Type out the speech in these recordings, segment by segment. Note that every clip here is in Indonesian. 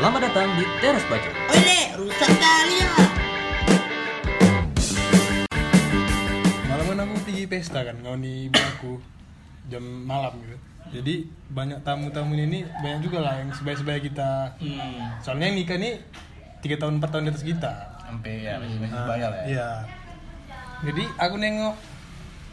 Selamat datang di Teras Baca. Oleh, rusak kali ya. malam kan aku pergi pesta kan kawan ibu aku jam malam gitu jadi banyak tamu-tamu ini banyak juga lah yang sebaya-sebaya kita Hmm. soalnya yang nikah nih tiga tahun empat tahun di atas kita Sampai ya masih masih Ah, bayar lah ya. iya jadi aku nengok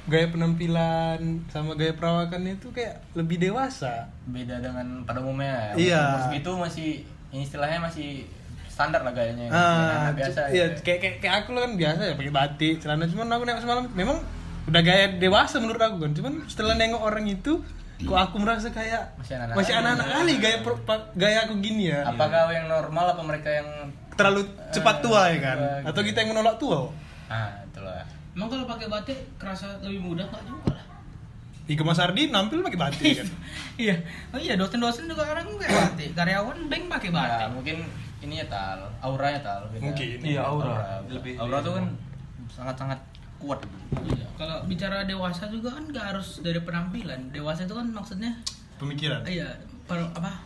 gaya penampilan sama gaya perawakannya itu kayak lebih dewasa Beda dengan pada umumnya. Iya. Umur segitu masih ini istilahnya masih standar lah gayanya. ah Anak-anak biasa. iya gitu. kayak, kayak kayak aku lah kan biasa ya pakai batik celana cuman aku nengok semalam memang udah gaya dewasa menurut aku kan cuman setelah nengok orang itu kok aku merasa kayak Masih anak-anak. masih anak-anak kali gaya per- pa- gaya aku gini ya Apakah yang normal apa mereka yang terlalu cepat tua ya kan tua gitu. atau kita yang menolak tua ah itulah. Emang kalau pakai batik kerasa lebih mudah nggak juga lah? Ika Mas Ardi nampil pakai batik kan iya. Oh iya, dosen-dosen juga orang pakai batik. Karyawan bank pakai Nah, batik. mungkin ini ya tal, auranya tal. beda. Mungkin. Iya, aura. Aura, Lebih- aura tuh kan sangat-sangat kuat. Iya. Kalau bicara dewasa juga kan nggak harus dari penampilan. Dewasa itu kan maksudnya pemikiran iya per- apa?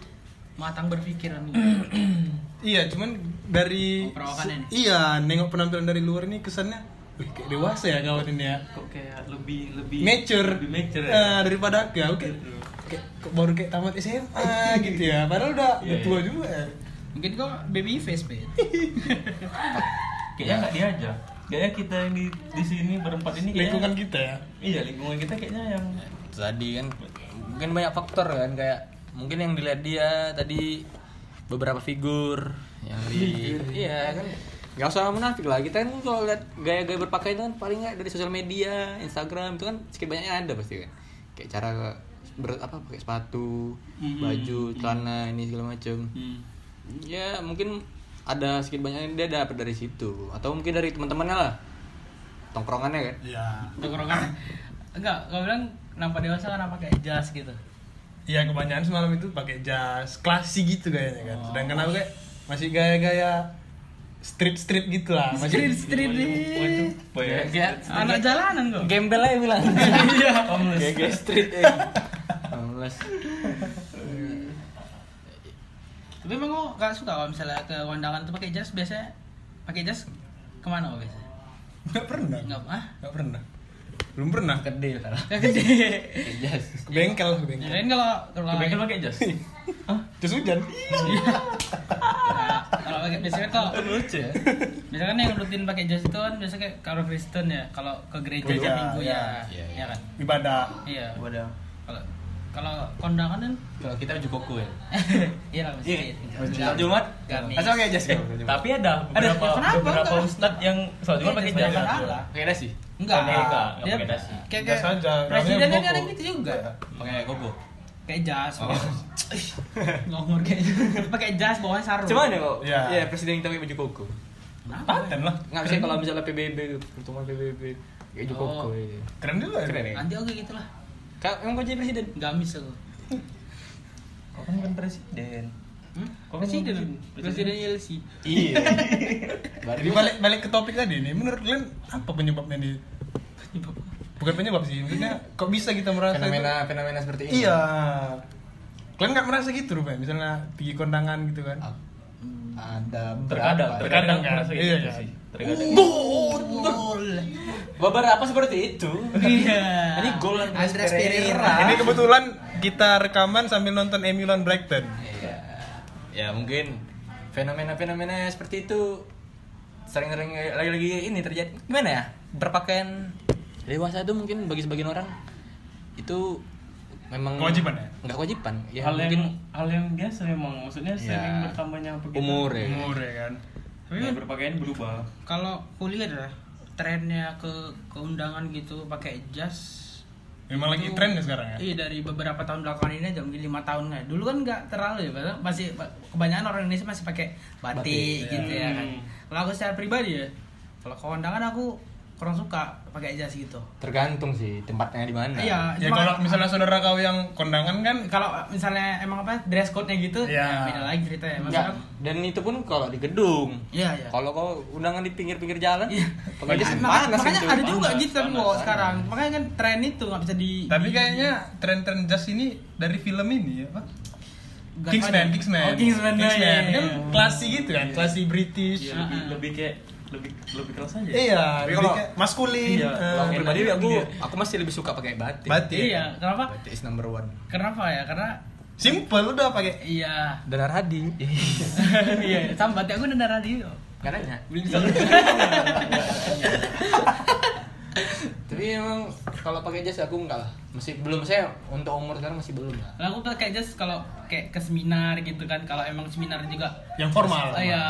Matang berpikiran. iya cuman dari Oh, iya nengok penampilan dari luar ini kesannya kayak dewasa ya kawan ini ya. Kok kayak lebih lebih mature, lebih mature ya. Ah, daripada aku ya. Oke kayak kok baru kayak tamat SMA gitu ya. Padahal udah Iya, tua iya. juga ya. Mungkin kok baby face, Bet. Kayaknya nggak diajak. Kayaknya kita yang di di sini berempat ini kayaknya- lingkungan kita ya? Iya, lingkungan kita kayaknya yang tadi kan mungkin banyak faktor kan kayak mungkin yang dilihat dia tadi beberapa figur yang di iya kan nggak usah munafik lah kita kan kalau lihat gaya-gaya berpakaian itu kan paling nggak dari sosial media Instagram itu kan sedikit banyaknya ada pasti kan. Kayak cara ber apa pakai sepatu baju celana ini segala macam ya mungkin ada sedikit banyaknya dia dapat dari situ. Atau mungkin dari teman-temannya lah tongkrongannya kan. Iya Tongkrongan. Enggak, kau bilang nampak dewasa kan pakai jas gitu. iya kebanyakan semalam itu pakai jas klasik gitu kayaknya kan. Sedangkan aku kayak masih gaya-gaya street street gitu lah masih Street street nih. apa ya? Kayak Anak jalanan kok. gembel aja bilang Iya. kayak kayak street ya homeless Tapi emang kok gak suka kalau misalnya ke kondangan tuh pakai jas biasanya pakai jas ke mana kok biasanya? nggak pernah Enggak ah? nggak pernah belum pernah ke, gede lah Gak gede. jas ke bengkel ke bengkel kalau Ke bengkel pakai jas. jas hujan kalau pakai biasanya kalau lucu ya biasanya kan yang rutin pakai jas itu kan biasanya kayak kalau Kristen ya, kalau ke gereja tiap minggu ya. Iya, iya. Ya kan? ibadah Iya. wadah Kalau kalau kondangan kan kalau kita baju koko ya iya lah Iya. mesti. Sholat Jumat Gamis. Masa pakai jas kan Tapi ada beberapa kenapa? beberapa ustad yang soal juga pakai jas. Pakai dasi Enggak. Enggak, enggak Dia pakai dasi. Kayak Jas kayak aja, presiden namanya kan ada gitu juga. pakai koko Kayak jas. Oh. Ngomong kayak pakai jas bawahnya sarung. cuman ya kok Iya. iya presiden kita pakai baju koko paten lah nggak bisa kalau misalnya PBB pertemuan PBB kayak baju Oh. koko iya. keren juga ya keren ya Nanti oke gitu lah. kak emang kau jadi presiden Gamis aku. Kok kan bukan presiden. Hmm? Kok kan Presiden, presiden? presiden ILC. iya Jadi balik balik ke topik tadi nih, menurut kalian apa penyebabnya nih? Bukan penyebab sih, maksudnya kok bisa kita merasa fenomena fenomena seperti itu? ini Iya. Kalian nggak merasa gitu, Ruben? Misalnya pergi kondangan gitu kan? ada Terkadang, terkadang kan? merasa gitu Iya, sih. Terkadang. beberapa seperti itu Iya. ini gol Andres Pereira. Ini kebetulan kita rekaman sambil nonton MU lawan Brighton. Iya. Ya mungkin fenomena-fenomena seperti itu sering-sering lagi-lagi ini terjadi. Gimana ya? Berpakaian dewasa itu mungkin bagi sebagian orang itu memang Kewajiban ya? Enggak kewajiban. Ya hal mungkin yang hal yang biasa memang maksudnya Iya. sering bertambahnya apa gitu. umur ya. Umur ya kan. Tapi Ya, kan berpakaian berubah. kalau kuliah dah trennya ke keundangan gitu pakai jas Memang lagi itu- tren ya sekarang ya? Iya dari beberapa tahun belakangan ini aja mungkin lima tahun lah. Dulu kan nggak terlalu ya, masih kebanyakan orang Indonesia masih pakai batik, Batik, gitu ya. ya kan. Kalau aku secara pribadi ya, kalau ke kondangan aku kurang suka pakai jas gitu. Tergantung sih tempatnya di mana. Iya. Ya kalau misalnya saudara kau yang kondangan kan kalau misalnya emang apa dress code-nya gitu, Iya. ya beda lagi ceritanya. Maksudnya, Dan itu pun kalau di gedung. iya iya. Kalau kau undangan di pinggir-pinggir jalan, Iya. pakai jas Maka- panas makanya itu. ada juga Panas, gitu tapi panas, kok panas. sekarang. Makanya kan tren itu nggak bisa di. tapi di- kayaknya tren-tren jas ini dari film ini ya, Pak? Kingsman, Kingsman. Oh, Kingsman. iya, iya, iya. Kan klasi gitu kan, klasi British. Iya, lebih, lebih kayak lebih lebih keras aja. Iya, Tapi lebih kalau- kayak maskulin. Iya, eh, Kalau Enak pribadi aku dia. aku masih lebih suka pakai batik. batik. Iya, kenapa? Batik is number one. Kenapa ya? Karena Simple udah pakai iya. Dan Hadi. Iya, sama batik aku udah radio. Gak nanya. Tapi emang kalau pakai jas aku enggak lah. Masih belum saya untuk umur sekarang masih belum lah. Lah aku pakai jas kalau kayak ke seminar gitu kan. Kalau emang seminar juga yang formal. Oh ya,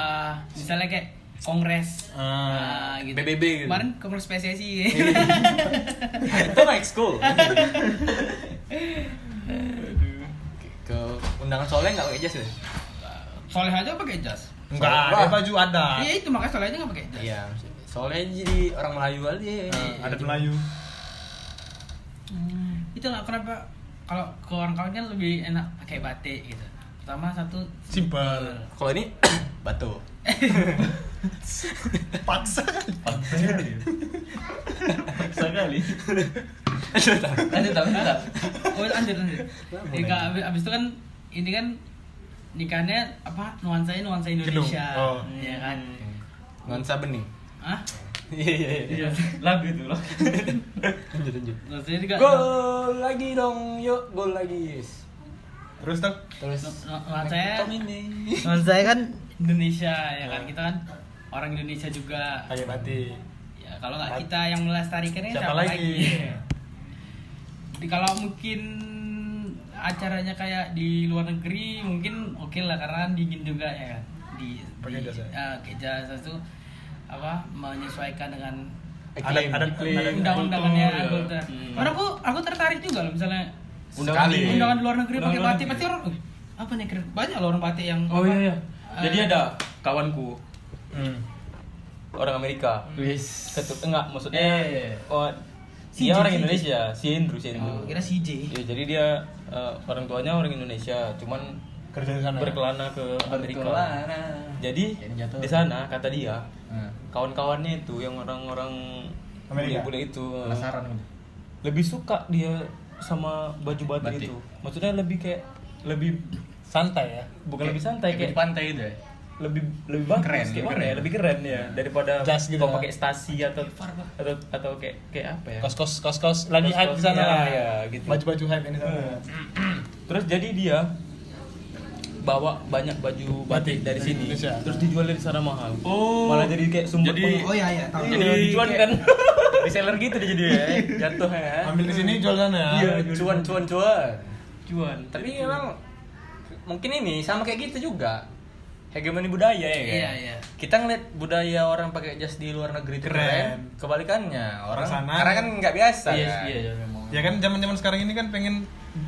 misalnya kayak kongres Ah, nah, gitu. PBB gitu. Kemarin kongres PSSI. Itu naik school. Ke undangan soleh nggak pakai jas ya? Soleh aja pakai jas. Enggak, ada baju ada. Iya itu makanya soleh aja nggak pakai jas. Iya. Soalnya jadi orang Melayu aja. Nah, adat Melayu. Hmm, itu lah kenapa kalau ke orang kawan kan lebih enak pakai batik gitu. Pertama satu Simple. Kalau ini batu. Paksa. Paksa kali. Paksa kali. lanjut tak lanjut tak oh lanjut lanjut Jika abis, abis itu kan ini kan nikahnya apa nuansanya nuansa Indonesia Oh. ya kan Nuansa bening. ah Iya iya Iya, lagu itu loh. Lanjut lanjut. nuansanya juga Gol lagi dong, yuk gol lagi. Terus tuh Terus nu- nu- nuansanya nuansanya kan Indonesia ya kan kita kan orang Indonesia juga pakai batik. ya kalau nggak kita yang melestarikannya Siapa siapa, lagi? lagi, Jadi kalau mungkin acaranya kayak di luar negeri mungkin oke lah karena dingin juga ya kan di Pakai di- jas ya? ah, itu apa menyesuaikan dengan iklim. adat undang-undangannya anggota. Hmm. Karena aku aku tertarik juga loh misalnya Undangan Sekali. di- undangan di luar negeri pakai batik pasti orang "Uh, apa nih keren banyak loh orang batik yang Oh apa, iya iya. Jadi eh, ada kawanku Hmm. orang Amerika. Wis. Ketuk enggak maksudnya Eh. oh Si dia orang. Indonesia, si Indru, si Indru. oh, kira CJ Ya, jadi dia eh, orang tuanya orang Indonesia, cuman Kerja di sana. ya? berkelana ke Amerika. Berkelana. Jadi di sana kata dia Hmm. kawan-kawannya itu yang orang-orang Amerika? bule-bule itu Penasaran gitu. lebih suka dia sama baju batik, Batik. itu. Maksudnya lebih kayak lebih santai ya. bukan lebih santai Kayak di kayak pantai gitu ya. Lebih lebih bagus Keren, kayak lebih mana keren. ya lebih keren ya daripada Jas gitu kau ya. pakai stasi atau atau atau kayak kayak apa ya Kos kos kos kos lagi hype di sana lah. ya, gitu. Baju baju hype di sana. terus jadi dia bawa banyak baju batik dari dari sini Indonesia. terus dijual di sana mahal Oh. malah jadi kayak sumber Jadi- peng- oh iya iya tahu jadi Jadi cuan kayak- kan reseller gitu dia jadi ya jatuh ya Ambil di sini jual sana. Iya. Cuan cuan cuan. cuan Tapi memang mungkin ini sama kayak gitu juga. Hegemoni budaya ya kan? Iya, iya. Kita ngeliat budaya orang pakai jas di luar negeri itu Keren. keren. Kebalikannya orang sana- karena kan nggak biasa iya kan. iya iya memang Ya kan zaman-zaman sekarang ini kan pengen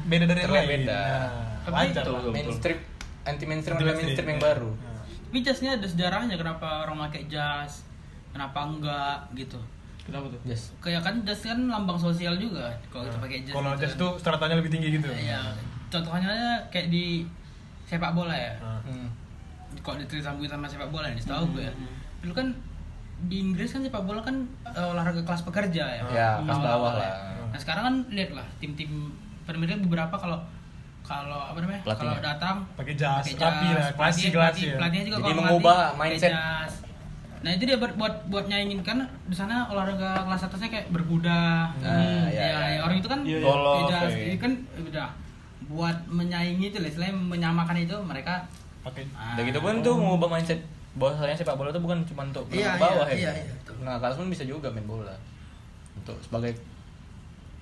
beda dari yang lain. beda. Nah, Tapi wajar itu- Mainstream anti mainstream Anti mainstream, yang ya. baru. Nah. Tapi jasnya ada sejarahnya kenapa orang pakai jas, kenapa enggak gitu. kenapa tuh Jas. Kayak kan jas kan lambang sosial juga kalau kita pakai jas. Kalau jas kan. itu stratanya lebih tinggi gitu. Iya, contohnya kayak di sepak bola ya. Nah. Hmm. Kalau disambungin sama sepak bola nih, setahu gue ya. Dulu kan di Inggris kan sepak bola kan eh, olahraga kelas pekerja ya. Ya, kelas bawah ya. lah. Nah sekarang kan lihat lah tim-tim Premier League beberapa kalau kalau apa namanya Pelatihnya. kalau datang Pakai jas, pakai rapi lah, pelatih- klasik, pelatih- klasik ya. pelatihnya juga Jadi kalau mengubah mindset. jas. Nah itu dia buat buat buat nyaingin kan di sana olahraga kelas atasnya kayak berkuda. Nah, ya, iya, ya, iya. orang itu kan Iya, iya. Pakai jas. iya. Ini kan udah buat menyaingi itu lah, istilahnya menyamakan itu mereka Pakai ah, Udah gitu pun tuh mengubah mindset bahwasanya sepak bola itu bukan cuma untuk Iya, menengah ke bawah iya, ya. iya, iya, betul. Nah, kelas pun bisa juga main bola. Untuk sebagai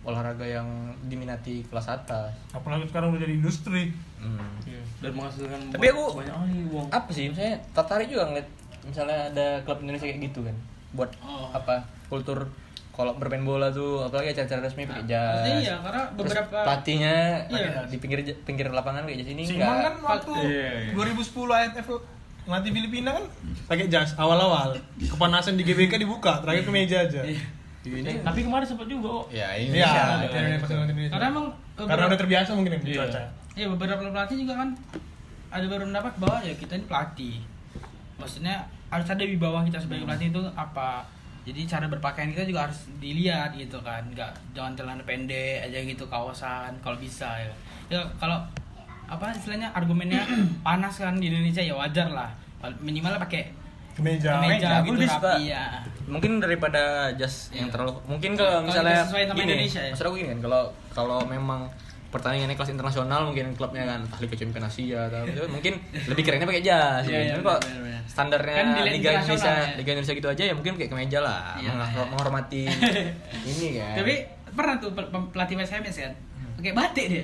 olahraga yang diminati kelas atas. apalagi sekarang udah jadi industri. Hmm. Iya. dan menghasilkan Tapi aku- banyak uang Apa sih? Misalnya tertarik juga ngeliat misalnya ada klub Indonesia kayak gitu kan. Buat Oh. apa? Kultur kalau bermain bola tuh apalagi acara-acara resmi pakai jas. maksudnya iya, karena Terus beberapa- pelatihnya Iya. di pinggir pinggir lapangan kayak jas ini Si enggak. Iman kan waktu Iya, iya. 2010 AFF ngelatih Filipina kan pakai jas awal-awal kepanasan di GBK dibuka terakhir ke meja aja. Ini tapi kemarin sempat juga kok ya Iya, Indonesia. ngelatih Indonesia. karena emang Karena udah terbiasa mungkin yang Iya. cuaca. Iya beberapa pelatih juga kan ada baru mendapat bahwa ya kita ini pelatih. Maksudnya harus ada di bawah kita sebagai pelatih itu apa. Jadi cara berpakaian kita juga harus dilihat gitu kan. Enggak jangan celana pendek aja gitu kawasan kalau bisa ya. Ya kalau apa istilahnya argumennya panas kan di Indonesia ya wajar lah minimal pakai kemeja kemeja gitu rapi ya mungkin daripada jas yang terlalu mungkin kalau Kalau misalnya sesuai sama gini, Indonesia ya. maksud aku gini kan kalau kalau memang pertandingannya kelas internasional mungkin klubnya kan ahli ke Champion Asia atau gitu mungkin lebih kerennya pakai jas Iya, gitu. iya, Tapi kok standarnya Kan di Liga Indonesia ya. Liga Indonesia gitu aja ya mungkin kayak kemeja lah menghor- iya. menghormati ini kan tapi pernah tuh pel- pel- pelatih SMS kan pakai batik dia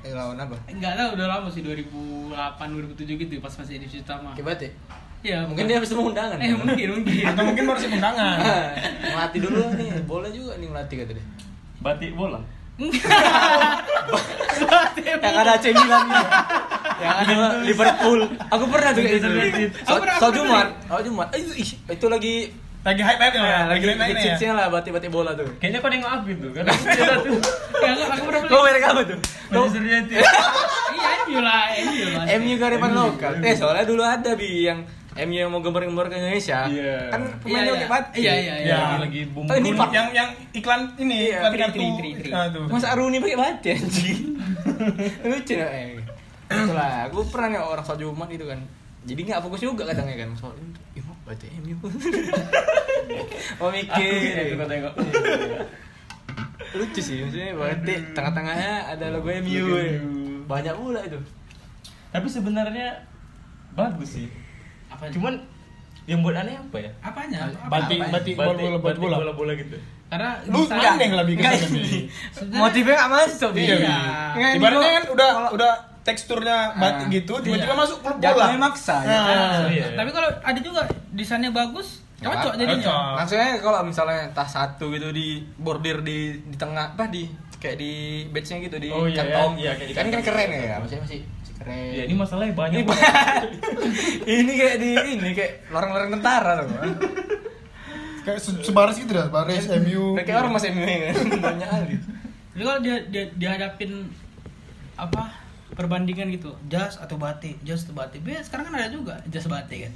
eh, lawan apa Enggak tahu udah lama sih 2008 2007 gitu pas masih divisi utama. kayak batik Ya, mungkin dia habis temu undangan Eh mungkin mungkin. atau mungkin baru sih undangan melatih dulu nih boleh juga nih melatih kata dia Batik bola. yang ada AC Milan nih. yang ada Liverpool aku pernah tuh kayak gitu Aku pernah, so aku Jumat oh Jumat Eh, ih, itu lagi lagi hype hype ya lagi hype hype ya lah batik-batik bola tuh Kayaknya kau nengok aku itu kan. Ada tuh. Ya, aku, pernah beli. lo merek apa tuh Manchester United. Iya, MU lah, MU lah. MU kearifan lokal eh soalnya dulu ada bi yang MU yang mau gambar-gambar ke Indonesia Iya. kan Iya, pemainnya iya. pakai batik Iya, iya, iya. Ya. Lagi lagi boom. Oh, ini. Pak. yang yang iklan ini Iya, iklan tri, kartu tri, tri, tri. Masa Aruni pakai batik anjing lucu ya eh. itulah aku pernah nih orang sholat Jumat gitu kan jadi nggak fokus juga kadangnya kan soal ini mau batik MU oh Aku mikir kau tengok. lucu sih maksudnya batik tengah-tengahnya ada logo MU banyak pula itu Tapi sebenarnya bagus sih. Apa? Cuman yang buat aneh apa ya? apanya? Apa- Batik- apa- batik- bola-bola, batik bola-bola. bola-bola gitu. Karena lu misalnya- aneh ini Sebenarnya- motifnya nggak masuk Iya. Iya. Nggak, ibaratnya kan udah udah teksturnya batik Ah, gitu tiba-tiba iya. masuk klub bola jatuhnya maksa ya. Nah, iya. Tapi kalau ada juga desainnya bagus, cocok Cocok. jadinya. Maksudnya kalau misalnya tas satu gitu di bordir di di tengah apa di kayak di badge-nya gitu di Oh, iya, kantong. iya, kan kan keren ya. Maksudnya masih, masih keren. Ya ini masalahnya banyak. ini, ini kayak di ini kayak lorong-lorong tentara loh. kayak se- sebaris gitu dah baris MU Kayak orang masih MU kan banyak kali. Jadi kalau dia, dia dihadapin apa perbandingan gitu, jas atau batik, jas atau batik. Biar sekarang kan ada juga jas batik kan.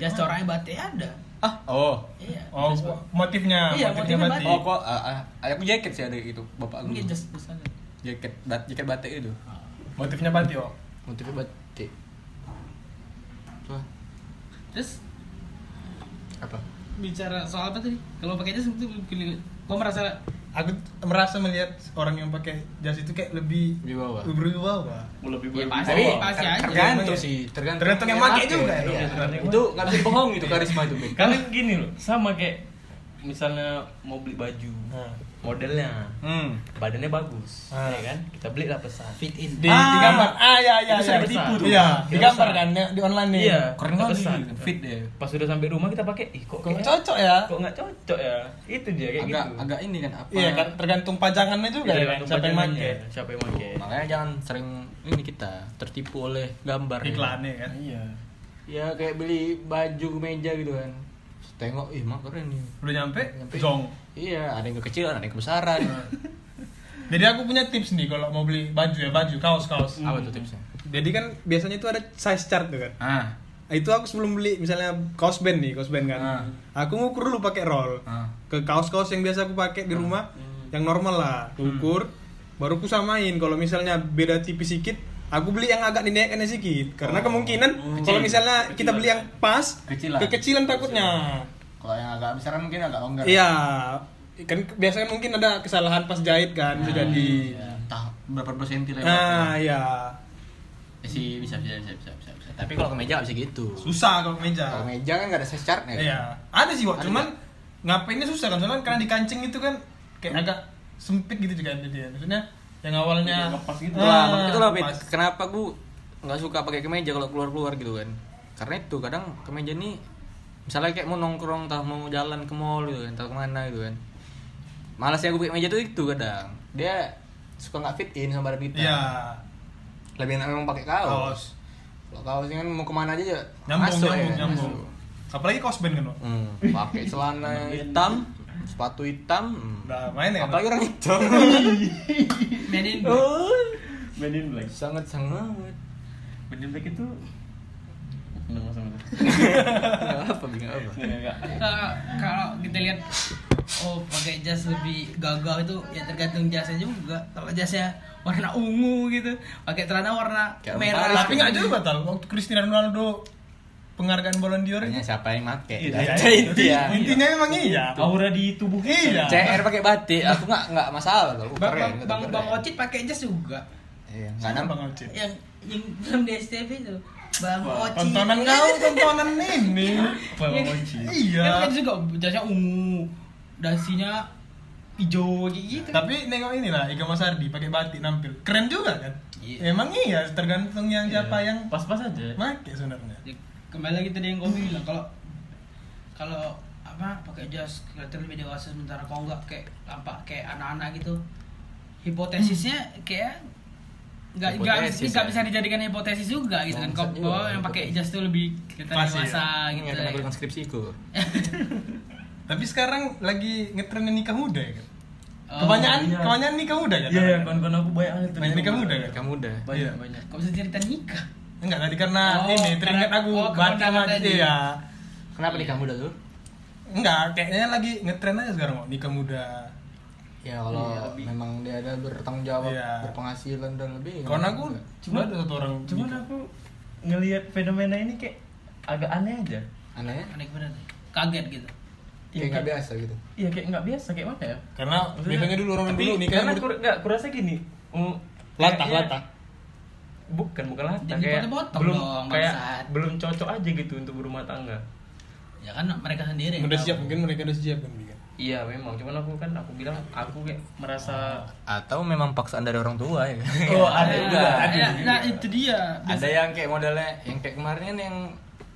Jas orangnya batik ada. Ah, oh. Iya. oh motifnya Iya, motifnya motifnya batik Oh, kok ah, ah, aku jaket sih ada itu bapak Mungkin gue. jas. Jaket bat jaket batik itu. motifnya batik oh Motifnya batik. Tuh, Terus apa? bicara soal apa tadi? Kalau pakai jas itu kok merasa aku merasa melihat orang yang pakai jas itu kayak lebih Di bawah. berwibawa Lebih Ya, berwibawa. pasti, Tapi pasti aja. tergantung sih, tergantung, Tergantung yang pakai juga. Tergantung yang Itu nggak bisa dibohong itu karisma itu. Karena gini loh, sama kayak misalnya mau beli baju, Nah. modelnya, Hmm. badannya bagus, Ah. ya kan? Kita beli lah pesan. fit in. di, Ah. di gambar ah ya ya Itu ya sering ditipu tuh. iya di gambar kan ya, di online nih Iya, Keren kita banget pesan. sih, fit deh. Pas sudah sampai rumah kita pakai, ih kok kok kayak- cocok ya Kok nggak cocok ya? Itu dia kayak agak gitu. agak ini kan apa? iya kan tergantung pajangannya juga Iya, ya kan siapa yang pakai Siapa yang pakai? Makanya jangan sering ini kita tertipu oleh gambar. iklannya kan Iya. Ya kayak beli baju meja gitu kan. Tengok, ih mak keren nih. udah nyampe? Nyampe. jong. Iya, ada yang kekecilan, ada yang kebesaran. jadi aku punya tips nih kalau mau beli baju ya baju kaos kaos. Apa tuh tipsnya? jadi kan biasanya itu ada size chart tuh kan. Ah, Nah, itu aku sebelum beli misalnya kaos band nih kaos band kan. Ah. aku ngukur dulu pakai roll. Ah. ke kaos-kaos yang biasa aku pakai di rumah yang normal lah. Aku ukur baru aku samain. Kalau misalnya beda tipis sedikit aku beli yang agak dinaikkan sedikit karena kemungkinan kalau misalnya kita beli yang pas Kecilan. kekecilan takutnya Kalau yang agak besar mungkin agak longgar. iya kan biasanya mungkin ada kesalahan pas jahit kan bisa jadi Iya. Entah berapa persen lewat. nah iya Ya sih bisa bisa bisa bisa bisa. bisa. Tapi kalau kemeja nggak bisa gitu. susah kalau meja Kalau meja kan nggak ada size chart ya. iya ada sih. Ada cuman ngapainnya susah kan soalnya karena dikancing itu kan kayak agak sempit gitu juga dia maksudnya yang awalnya Iya, ngepas gitu. Ah, itulah Pit. pas. kenapa gue nggak suka pakai kemeja kalau keluar-keluar gitu kan. Karena itu kadang kemeja nih misalnya kayak mau nongkrong tau mau jalan ke mall gitu kan, tau ke mana gitu kan. Malasnya gue pakai kemeja tuh itu kadang. Dia suka nggak fit in sama badan kita. iya Lebih enak memang pakai kaos. kaos Kalau kaos kan mau ke mana aja ya nyambung masuk nyambung ya. nyambung Masuk. apalagi kaos band kan. Hmm, pakai celana hitam, sepatu hitam. udah main ya kan Apalagi orang hitam. Made in oh, Men in Black. sangat sangat. Men in Black itu Enggak usah Nggak apa, bingung apa. Enggak. Kalau- kalau kita lihat oh pakai jas lebih gagah itu ya tergantung jasnya juga kalau jasnya warna ungu gitu pakai celana warna Kayak merah Paris, Tapi nggak juga tal waktu Cristiano Ronaldo penghargaan Ballon d'Or Hanya siapa yang make Iya, Itu intinya Intinya memang iya. Aura di tubuh Iya. CR pakai batik aku nggak nggak masalah kalau bang keren bang bang, bang Ocit pakai jas juga iya nggak nampak Bang Ocit? yang yang film di STV itu bang Ocit Tontonan kau, tontonan ini. Bang Yang- Ocit. Iya. Dia pakai juga jasnya ungu dasinya hijau gitu Tapi nengok inilah Iga Mas Ardi pakai batik nampil. Keren juga kan? Iya. Emang iya, tergantung yang siapa yang Pas-pas aja. make sebenarnya. Ya, kembali lagi tadi yang kau bilang kalau kalau apa pakai jas kelihatan lebih dewasa sementara kau nggak kayak apa kayak anak-anak gitu hipotesisnya kayak nggak nggak ya. bisa dijadikan hipotesis juga gitu kan kau bahwa yang pakai jas tuh lebih kelihatan ya. dewasa gitu Nggak kena kuliah skripsiku Tapi sekarang lagi ngetrennya nikah muda ya kan? Oh, kebanyakan iya. kebanyakan nikah muda kan? Iya, iya, kawan-kawan aku banyak itu. Banyak nikah muda kan? kamu udah Banyak, Iya. banyak. kau bisa cerita nikah Enggak tadi karena Oh, ini teringat aku oh, baca tadi. iya. kenapa nikah muda tuh Enggak, kayaknya lagi ngetren aja sekarang kok nikah muda. ya kalau Iya, lebih- memang dia ada bertanggung jawab Iya. berpenghasilan dan lebih Karena aku cuma ada satu orang Cuman nikah. aku ngelihat fenomena ini kayak agak aneh aja. anehnya aneh bener kaget gitu kayak nggak biasa gitu Iya kayak nggak biasa kayak mana ya? Karena biasanya dulu orang Tapi dulu nikah karena kur, nggak, kurasa gini. mm, latah kayaknya- latah. Bukan, bukan Jadi kayak potong-potong belum dong, kayak belum cocok aja gitu untuk berumah tangga. ya kan mereka sendiri yang Udah tahu. siap mungkin mereka udah siap kan. Iya memang, cuman aku kan aku bilang aku kayak merasa atau memang paksaan dari orang tua ya Oh, ada Nah, juga. nah, nah, itu dia ada yang kayak modelnya yang kayak kemarin kan yang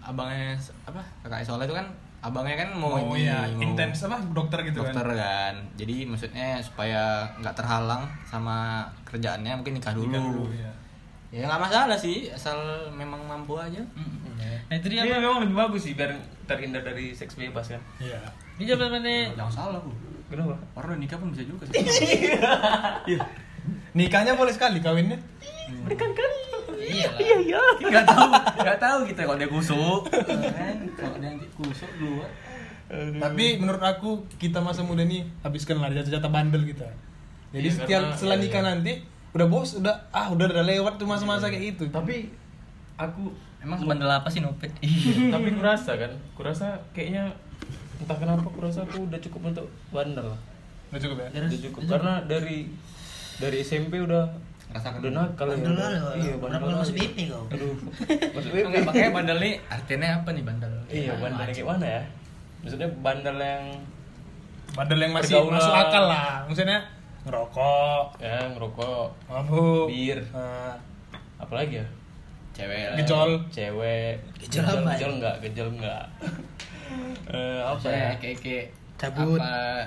abangnya apa kakak Soalnya itu kan abangnya kan mau Oh ini, iya, mau intens apa dokter gitu dokter kan. kan jadi maksudnya supaya nggak terhalang sama kerjaannya mungkin nikah dulu, Nikah dulu ya. Ya nggak masalah sih asal memang mampu aja Mm. nah itu dia Iya apa memang lebih bagus sih biar terhindar dari seks bebas kan. Iya. ini jawabannya jangan salah bu Kenapa? orang nikah pun bisa juga sih Nikahnya boleh sekali kawinnya. Kan kan. iya lah iya. nggak tahu nggak tahu kita kalau dia kusuk kan kalau dia nanti kusuk dulu Tapi menurut aku kita masa muda nih habiskan lah jatah-jatah bandel kita. Jadi Iya, setiap setelah iya, nikah iya. nanti udah bos udah ah udah udah lewat tuh masa-masa kayak itu. Tapi aku emang bandel apa sih nopet Iya, tapi kurasa kan, kurasa kayaknya entah kenapa kurasa aku udah cukup untuk bandel. Udah cukup ya. Udah cukup karena dari dari SMP udah Rasakan. udah nakal ya. Bandel. Iya, bandel. lu masuk. BP kau? Aduh. Masuk BP. Enggak, makanya bandel nih artinya apa nih bandel Iya, bandel kayak mana ya? Maksudnya bandel yang Bandel yang masih masuk akal lah. Maksudnya ngerokok, ya ngerokok, mabuk, Bir. nah, apalagi ya? cewek gejol. Cewek. Gejol apa ya? Gejol enggak? Gejol enggak? Eh, apa ya? kayak kayak Cabut. apa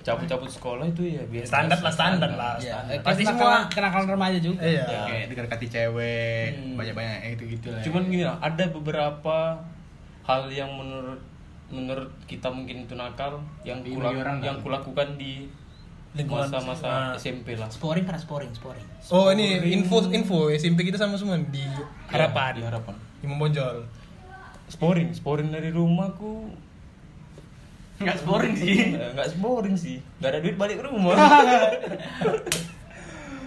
Cabut-cabut sekolah itu ya biasa. Standar lah standar lah. ya standar. pasti semua kenakalan remaja juga Iya. Ya. kayak dekati cewek Hmm. banyak banyak gitu gitu lah Cuman gini lah, ada beberapa hal yang menurut menurut kita mungkin itu nakal yang Bagi kula- orang yang kan. kulakukan di Lingkungan. masa-masa Nah. SMP lah. Sporing karena sporing, sporing. Oh ini info info SMP kita sama semua di harapan. Di harapan. Di membonjol. Sporing, sporing dari rumahku nggak sporing sih Eh, nggak sporing sih, nggak ada duit balik ke rumah.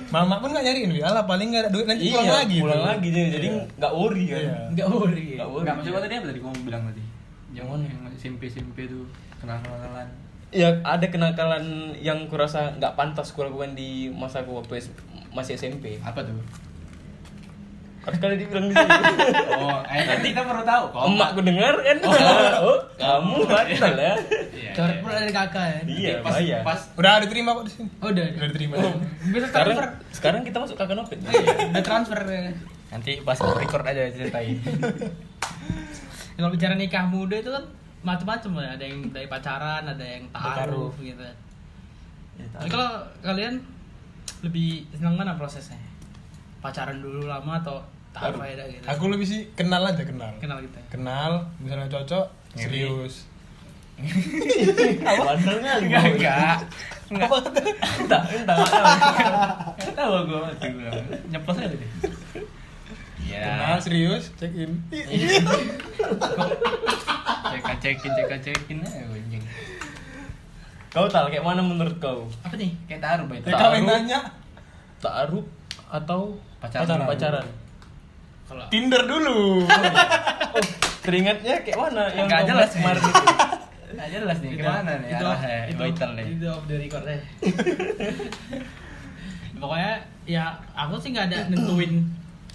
Mama pun nggak nyariin, Wi. Alah paling nggak ada duit nanti pulang Iya, lagi. pulang tuh. lagi jadi jadi Iya. nggak worry kan. Iya. nggak worry Nggak worry. nggak maksudnya tadi apa tadi kamu bilang tadi yang Mana? yang SMP SMP tuh kenal kenalan Ya ada kenakalan yang kurasa nggak pantas kulakukan di masa aku waktu S- masih SMP. apa tuh Harus kali dibilang di sini. oh eh nanti kita perlu tahu kok Emakku dengar kan? Oh, kamu batal ya? coret pula dari kakak ya Iya, pas bahaya. pas Udah diterima kok di sini. oh, udah Udah diterima. bisa Sekarang transfer sekarang kita masuk kakak nopet. udah transfer ya. nanti pas record aja ceritain kalau bicara nikah muda itu kan macam-macam ya ada yang dari pacaran ada yang taruh gitu Tapi kalau kalian lebih senang mana prosesnya pacaran dulu lama atau taruh aja gitu Aku lebih sih kenal aja kenal. kenal gitu ya Kenal, misalnya cocok, Ngiri. serius. Bandel kali. enggak enggak Entah, entah nggak tahu. Gue. Nyeplos aja deh. Kenal, ya serius, check in. cek cekin cek cekin aja anjing Kau tal kayak mana menurut kau? Apa nih? Kayak taruh itu. Ya kau nanya. Taaruf atau Pacaran. Pacaran. Kalau Tinder dulu. Oh, teringatnya kayak mana yang Nggak jelas kemarin itu? Nggak jelas nih ke mana nih itu, arahnya. itu, Vital nih. itu off the record ya. Pokoknya ya aku sih nggak ada nentuin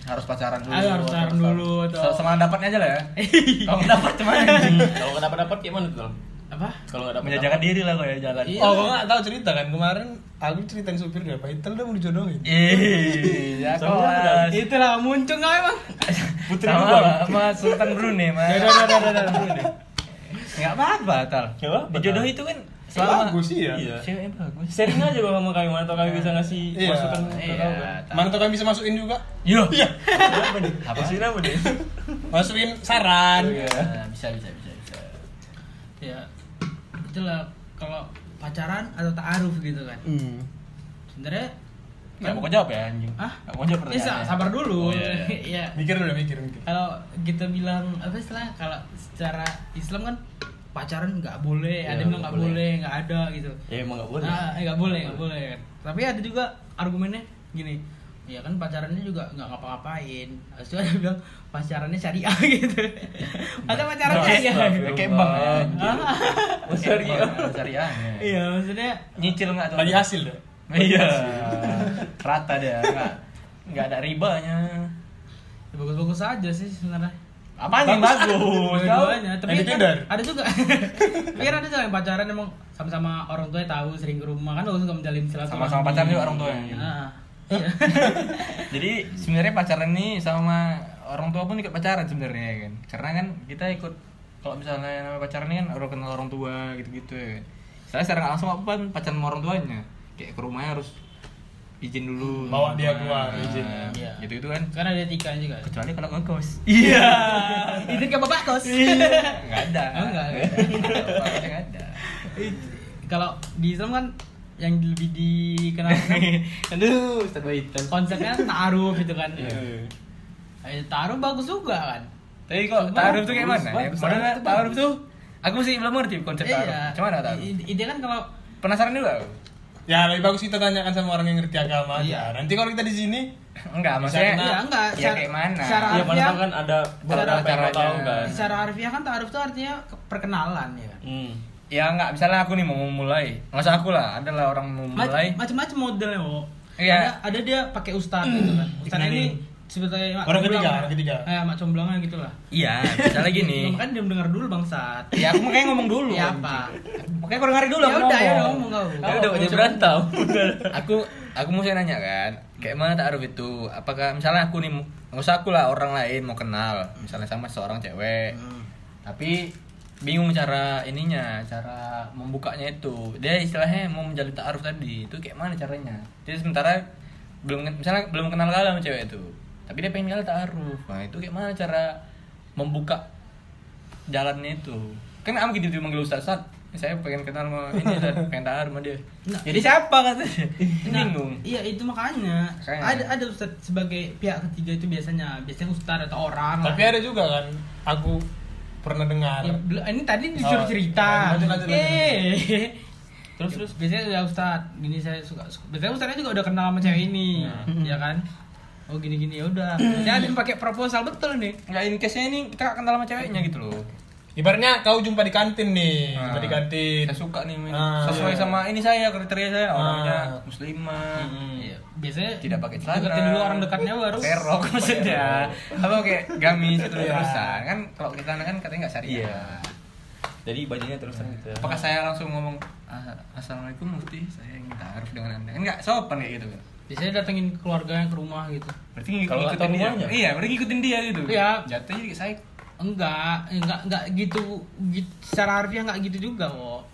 Harus pacaran dulu. Ayo, harus pacaran dulu, atau- Sama dapatnya aja lah ya. Kalau nggak dapat cuman Kalau nggak dapat dapat kayak mana tuh? Apa? Kalau nggak dapat menjajakan diri lah kok ya jalan. Iya. Oh, kau nggak tahu cerita kan kemarin aku ceritain supir dia Paitel dia mau dijodohin. Ih, ya Sama kelas. Itulah muncul nggak emang? Putri sama sama Sultan Brunei mas. Udah, udah, udah, udah, udah. Nggak apa-apa tal. Tal. itu kan Selama bagus sih ya. Iya. Cewek bagus. Sharing aja kok sama kami mana tau kami bisa ngasih Iya. masukan Iya. kau kan. Mana tuh kan bisa masukin juga? Yo. Iya. Apa nih? Apa sih apa nih? Masukin saran. Iya. Nah, bisa bisa bisa bisa. Ya itulah kalau pacaran atau taaruf gitu kan. Hmm. Sebenarnya Nggak mau jawab ya anjing. Nggak mau jawab Ya, pertanyaannya. sabar dulu. Oh, iya, iya. Iya. Mikir dulu, mikir, mikir. Kalau kita bilang apa istilah kalau secara Islam kan pacaran nggak boleh, Iya, ada yang nggak boleh. nggak ada gitu. Ya emang nggak boleh. Nah, nggak boleh, nggak boleh. Tapi ada juga argumennya gini, ya kan pacarannya juga nggak ngapa-ngapain. Habis itu ada yang bilang pacarannya syariah gitu. Masa pacaran syariah? Kayak ya. Oh, syariah. Syariah. Iya, maksudnya Nyicil nggak tuh? Bagi hasil deh. Iya. Rata dia. Nggak nggak ada ribanya. ya bagus-bagus aja sih sebenarnya. Apaan yang bagus? Dua-duanya, tapi Yang di kan ada juga. tapi kan ada juga yang pacaran emang sama-sama orang tuanya tahu sering ke rumah kan nggak menjalin silaturahmi. sama-sama pacaran juga orang tuanya. gitu. Nah, iya. Jadi sebenarnya pacaran nih sama orang tua pun ikut pacaran sebenarnya ya kan. Karena kan kita ikut kalau misalnya namanya pacaran ini kan orang kenal orang tua gitu-gitu ya. kan. Saya secara nggak langsung apa kan pacaran sama orang tuanya. Kayak ke rumahnya harus izin dulu. Bawa dia keluar, Nah, izin. Iya. Gitu-gitu kan. Karena ada etikanya juga. Kecuali kalau ngekos. Iya. Itu ke bapak kos. Enggak ada. Oh, nggak ada. Enggak ada. Kalau di Islam kan yang lebih dikenal kan Aduh, Ustaz Baitan. konsepnya ta'aruf gitu kan. Iya. Eh, ta'aruf bagus juga kan. Tapi kok taruh tuh kayak mana? Ya, taruh tuh aku sih belum ngerti konsep taruh. Iya. Cuman ada taruh. Ide kan kalau Penasaran juga? Ya lebih bagus kita tanyakan sama orang yang ngerti agama Iya. aja. Nanti kalau kita di sini, Enggak, maksudnya Nah, Iya, enggak. Ya Secara- kayak mana? secara mana harfiah- kan ada Cara- cara tahu kan. secara harfiah kan ta'aruf tuh artinya ke- perkenalan ya kan. Hmm. Ya enggak, misalnya aku nih mau memulai. Usah aku lah, adalah orang mau memulai. Macam-macam modelnya, Wo. Iya. Ada ada dia pakai ustadz gitu kan. Ustadz ini sebetulnya mak Orang ketiga, orang ketiga. Eh, mak comblangan gitu lah. Iya, misalnya gini. Kan dia mendengar dulu bangsat. ya aku makanya ngomong dulu. Ya apa? Makanya kau dengerin dulu Ya udah, ya ngomong. kau. Ya udah aja berantem. aku aku mau saya nanya kan kayak mana taruh itu apakah misalnya aku nih nggak usah aku lah orang lain mau kenal misalnya sama seorang cewek Hmm. tapi bingung cara ininya cara membukanya itu dia istilahnya mau menjalin taaruf tadi itu kayak mana caranya dia sementara belum misalnya belum kenal kali sama cewek itu tapi dia pengen kali taaruf nah itu kayak mana cara membuka jalannya itu kan kamu gitu manggil ustaz Ustaz, saya pengen kenal sama ini dan pengen taaruf sama dia Nah. jadi siapa katanya Nah, bingung Iya itu makanya. Makanya. Ada ada ustad sebagai pihak ketiga itu biasanya biasanya ustad atau orang. tapi lah. ada juga kan, aku pernah dengar. Ya, ini tadi disuruh Oh, cerita. lanjut, lanjut, lanjut. Terus terus biasanya ya ustad, gini saya suka, suka. biasanya ustadnya juga udah kenal sama cewek ini, Hmm. ya kan? Oh gini gini ya udah. Ada yang pakai proposal betul nih. nggak in case nya ini kita kenal sama ceweknya gitu loh Ibaratnya kau jumpa di kantin nih, Nah, jumpa di kantin. saya suka nih. Ah, sesuai iya. sama ini saya kriteria saya orangnya Ah. muslimah Iya, biasanya tidak pakai celana deketin dulu orang dekatnya baru. pakai rok maksudnya apa kayak gamis itu Iya. terusan kan kalau kita kan katanya nggak syariah Iya. Jadi bajunya terusan gitu. apakah saya langsung ngomong "Ah, assalamualaikum mufti saya ingin taruh dengan anda kan nggak sopan kayak gitu kan Biasanya datengin keluarganya ke rumah gitu. berarti ngik- Kalau ngikutin dia rumahnya? iya berarti ngikutin dia gitu Iya. jatuhnya kayak saya Enggak, enggak enggak gitu, gitu secara harfiah enggak gitu juga kok.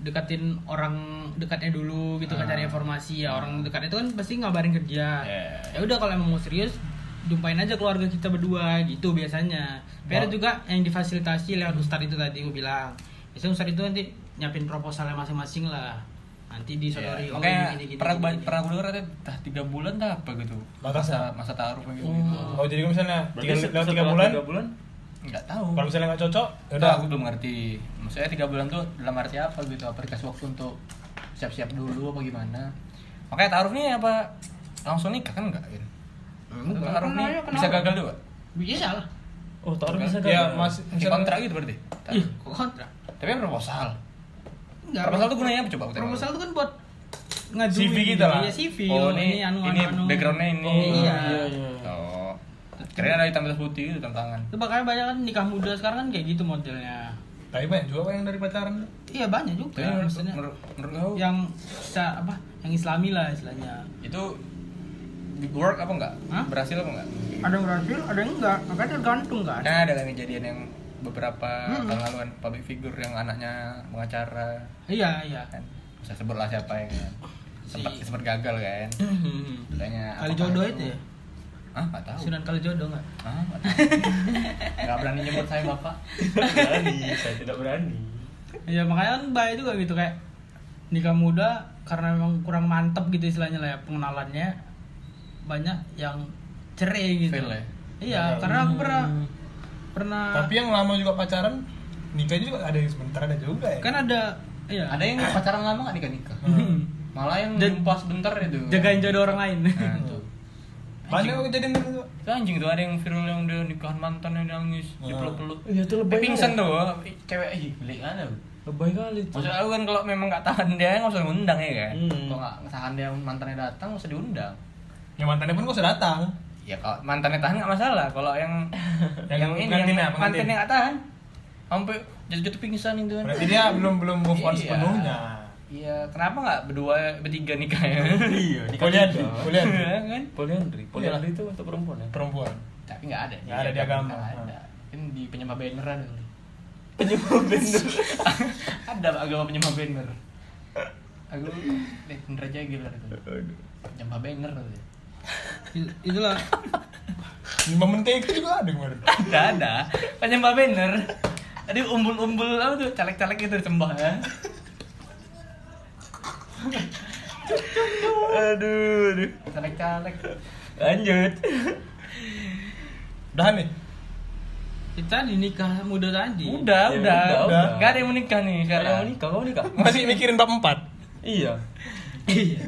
Dekatin orang dekatnya dulu gitu kan Ah. cari informasi ya. Orang dekatnya itu kan pasti ngabarin ke dia. Yeah. Ya udah kalau emang mau serius jumpain aja keluarga kita berdua gitu biasanya. Tapi ada juga yang difasilitasi lewat ustadz itu tadi gue bilang. Biasanya ustadz itu nanti nyiapin proposalnya masing-masing lah. Nanti disodori Iya. oh, makanya gini, gini, pernah gini, gini. pernah aku dengar ada tah tiga bulan tah apa gitu Batasnya? masa masa taruh kayak gitu Oh. Oh jadi kalau misalnya tiga, se- lewat tiga bulan, tiga bulan nggak tahu Kalau misalnya nggak cocok, ya udah udah aku belum ngerti maksudnya tiga bulan tuh dalam arti apa gitu apa dikasih waktu untuk siap-siap dulu apa gimana makanya taruh nih apa langsung nikah kan enggak kan Enggak, taruh nih kenapa? bisa gagal juga Bisa lah. Oh, taruh bisa ya gagal. masih Di misalnya kontrak gitu berarti kok kontrak? tapi kan proposal Enggak. proposal tuh gunanya apa coba. Proposal itu kan buat ngajuin. CV kita lah. Iya, CV. oh ini anu, ini anu, anu. backgroundnya ini Oh, iya. iya, iya. oh kira ada hitam atas putih gitu tantangan Itu makanya banyak kan nikah muda sekarang kan kayak gitu modelnya. tapi banyak juga Pak, yang dari pacaran. Iya banyak juga. tapi menurut, maksudnya menurut, menurut yang secara apa? Yang Islami lah istilahnya. itu work apa enggak Hah? berhasil apa enggak Ada yang berhasil, ada yang enggak. Makanya tergantung kan. kan ada kan kejadian yang beberapa Hmm. tahun lalu kan public figure yang anaknya pengacara Iya, iya. kan saya sebutlah siapa yang kan sempat Si- sempat gagal kan Hmm. Makanya Kali jodoh itu ya? ah nggak tahu Sunan kali jodoh enggak? ah nggak tahu nggak berani nyebut saya bapak berani, saya tidak berani. Ya makanya kan baik juga gitu kayak nikah muda karena memang kurang mantep gitu istilahnya lah ya pengenalannya banyak yang cerai gitu. Fail ya? Iya, karena aku pernah pernah Tapi yang lama juga pacaran, nikahnya juga ada yang sebentar ada juga ya. kan ada iya. ada yang pacaran lama nggak nikah nikah Hmm. malah yang Dan- jumpa sebentar itu jagain jodoh orang lain. nah, banyak kok kejadian itu anjing tuh ada yang viral yang dia nikahan mantan yang nangis dipeluk-peluk Iya, itu lebay Eh, pingsan banget. tuh cewek ih beli ada Lebay kali tuh. Maksud aku kan kalau memang nggak tahan dia nggak usah ngundang ya kan. Hmm. Kalau nggak tahan dia mantannya datang nggak usah diundang. Yang mantannya pun kok usah datang. Ya kalau mantannya tahan nggak masalah. Kalau yang Yang yang, ini pengantin ya, yang pengantin. nggak tahan, sampai jatuh-jatuh pingsan itu kan. Berarti dia belum belum move on Iya. sepenuhnya. Iya, kenapa nggak berdua bertiga nikahnya? Iya, nikah Poliandri, poliandri. Iya kan? Poliandri. Poliandri itu untuk perempuan ya. Perempuan. Tapi nggak ada. Nggak ada di agama. Nggak ada. Kan di penyembah banner ada. Penyebab bener. ada agama penyembah banner. Aku deh bener aja gila itu. Penyembah banner tuh. Itu- Itulah Lima mentega juga ada kemarin. Ada ada penyembah banner. Tadi umbul-umbul apa tuh caleg-caleg itu disembah ya. aduh, aduh. Caleg-caleg. Lanjut. Udah nih. kita di nikah muda tadi. Udah, Ya udah, udah, udah. Gak ada yang mau nikah nih sekarang. nikah, kau nikah. Masih mikirin bab empat. Iya. Iya.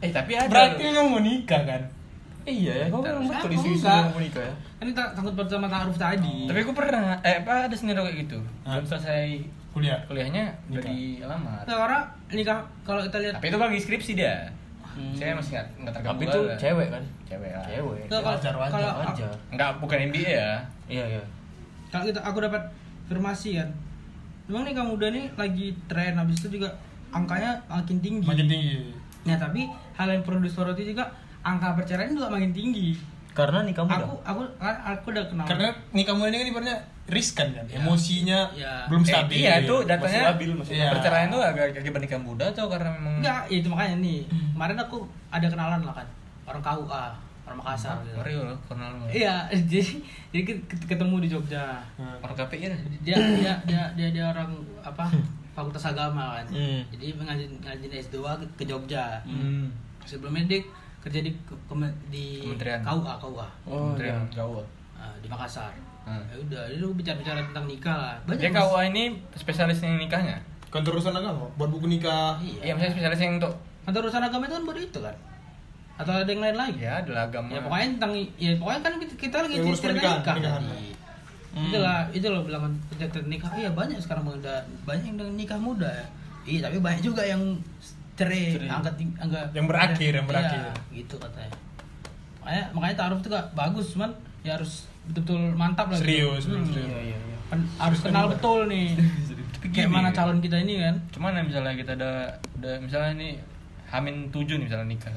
Eh tapi ada. Berarti memang mau nikah kan? Iya ya, kau memang betul Aku isu-isu enggak. yang mau nikah ya. Kan kita takut pertama taaruf tadi. Tapi aku pernah, eh apa ada sendiri kayak gitu. Belum selesai Kuliah. kuliahnya udah Nikah. di alamat. Nah, karena nikah kalau kita lihat Tapi itu lagi skripsi dia. Hmm. Saya masih nggak nggak tergabung. Tapi itu lah. cewek kan? Cewek lah. Cewek. Nggak, kalau- Wajar, wajar, kalau- Wajar. Enggak, bukan MBA ya. Iya, iya. kalau kita aku dapat informasi kan memang nikah muda nih lagi tren habis itu juga angkanya makin tinggi Makin tinggi. nah tapi hal yang perlu disoroti juga angka perceraian juga makin tinggi Karena nikah muda. aku aku kan aku udah kenal Karena nikah muda ini kan ibaratnya riskan kan. Emosinya Ya. belum Eh, stabil. iya, itu datanya Masih labil, masih Iya. perceraian tuh agak akibat nikah muda atau karena memang enggak ya itu makanya nih kemarin aku ada kenalan lah kan orang KUA orang Makassar gitu. Mario loh, kenal lo. iya jadi jadi ket- ketemu di Jogja Hmm. Orang KPI kan? dia dia dia dia, dia orang apa fakultas agama kan Hmm. jadi ngajin ngajin S2 ke, ke Jogja Hmm. sebelumnya dia kerja di ke- keme- di Kementerian. KUA KUA Oh, Kementerian iya. Jawa. ah, di Makassar Hmm. ya udah dia tuh bicara-bicara tentang nikah lah Dia Mas. KUA ini spesialis yang nikahnya. Kantor urusan agama buat buku nikah. iya Iya, maksudnya spesialis yang untuk kantor urusan agama itu kan baru itu kan atau ada yang lain lagi ya adalah agama. ya pokoknya tentang ya pokoknya kan kita, kita lagi ngurus cerita pernikahan, nikah pernikahan. tadi itulah itu loh bilangan pencetak nikah iya banyak sekarang udah banyak yang nikah muda ya iya tapi banyak juga yang cerai Cerai. angkat angkat Yang berakhir, yang Iya, berakhir. gitu katanya makanya makanya taruh itu gak bagus cuman ya harus betul-betul mantap lah Serius, gitu. Hmm. serius. Iya, iya, iya. Kan harus kenal betul nih kayak gini, mana calon kita ini kan Cuman ya misalnya kita ada udah misalnya ini Hamin tujuh nih misalnya nikah.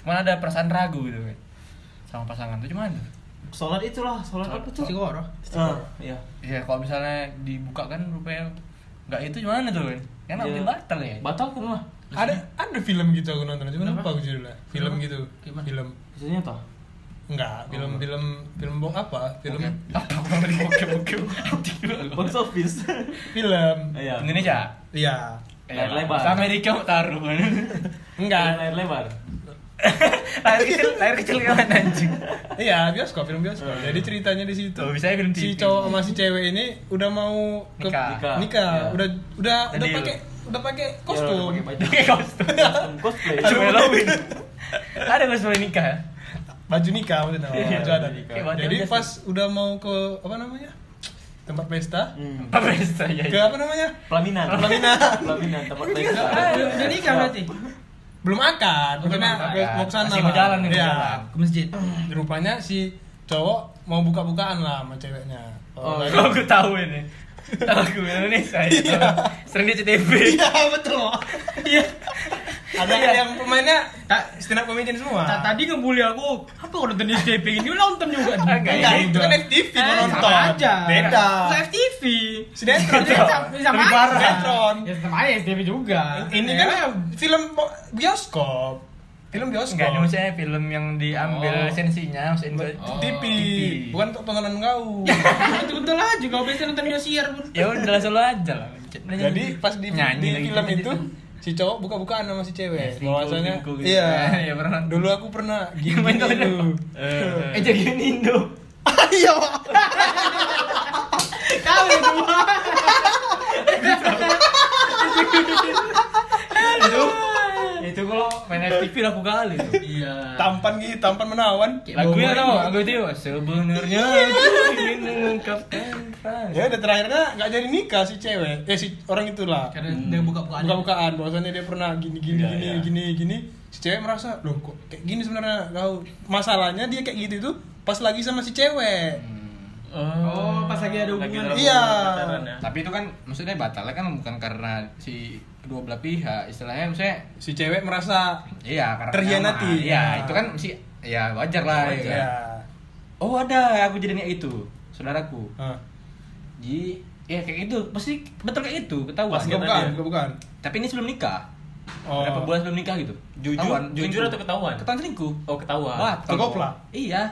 Cuman ada perasaan ragu gitu kan. Sama pasangan tuh cuman Sholat itulah, sholat apa tuh? Sigoro Ah, iya. Ya kalau misalnya dibuka kan rupanya nggak itu gimana tuh kan? Kan Iya. yeah. batal ya. Batal kan lah. Ada ada film gitu aku nonton, cuma Kenapa? lupa aku judulnya. Film Kenapa? gitu. Gimana? Film. Maksudnya toh? Enggak, film film film bok apa? Film. Apa aku tadi bokep bokep. Box office. film. Iya. Iya. Indonesia. Layar lebar. Amerika mau taruh kan. Enggak. Layar lebar. Layar kecil, layar kecil gimana anjing? Iya, bioskop, film bioskop. Jadi ceritanya di situ. Tuh, bisa film si TV. cowok sama si cewek ini udah mau ke Nikah. Nikah. nikah. Iya. Udah udah udah pakai udah pakai Ya, kostum. udah pakai kostum. Kostum cosplay. Cuma Halloween. Ada cosplay nikah. baju nikah maksudnya. Iya, baju baju nikah. Kayak baju Jadi pas udah mau ke apa namanya? Tempat pesta. Hmm. Apa bisa ya? Ke apa namanya? Pelaminan. Pelaminan. Pelaminan tempat pesta. Ah, udah nikah berarti Belum akad. ke- mau ke sana. Masih mau lah. jalan nih, jalan. ke masjid Rupanya si cowok mau buka-bukaan lah sama ceweknya. Oh, Oh, aku tahu ini. Tahu aku Indonesia. Iya. Sering di CTV. Iya, betul. Iya. Ada yang pemainnya Ta- stand up comedian semua. Ta- tadi ngebully aku apa kau nonton STP ini nonton juga Enggak, Iya, itu kan FTV Eh, nonton. sama aja Beda. Bukan FTV Sinetron. Ya, sama, aja. Sinetron. ya sama aja STP juga Ini Ya, kan film bo- bioskop. Film bioskop. Enggak, ini maksudnya film yang diambil Oh. sensinya, maksudnya Oh. TV. TV. Bukan untuk tontonan kau. betul-betul aja kau biasa nonton Indosiar pun Ya udah selalu aja lah. Jadi pas di, Nyanyi di lagi. film itu si cowok buka-bukaan sama si cewek. Ya, Bahwasanya gitu. iya. Ya, pernah. Dulu aku pernah gini dulu. Eh, jadi Indo. Ayo. kau itu itu itu kalau main FTV laku kali tuh. iya Tampan gitu, tampan menawan. Lagunya tau, lagu itu sebenarnya aku ingin mengungkapkan Ya udah terakhirnya nggak jadi nikah si cewek. Eh si orang itulah. karena dia buka-bukaan buka-bukaan bahwasannya dia pernah gini gini Iya, gini iya. gini gini si cewek merasa loh kok kayak gini sebenarnya kau masalahnya dia kayak gitu itu pas lagi sama si cewek Oh, pas lagi ada hubungan. dalam Iya. pacaran ya. Tapi itu kan maksudnya batalnya kan bukan karena si kedua belah pihak, istilahnya maksudnya si cewek merasa iya karena Terhianati. Iya, Ya. itu kan mesti ya wajar lah ya. ya? Oh, ada aku jadi itu, saudaraku. Ah. Jadi ya kayak gitu, pasti betul kayak itu, ketahuan. Pas bukan, enggak bukan. Tapi ini sebelum nikah. Oh. Berapa bulan sebelum nikah gitu? Jujur, Ketahuan, jujur atau ketahuan? Ketahuan selingkuh. Oh, ketahuan. Wah, Tergopla? Iya.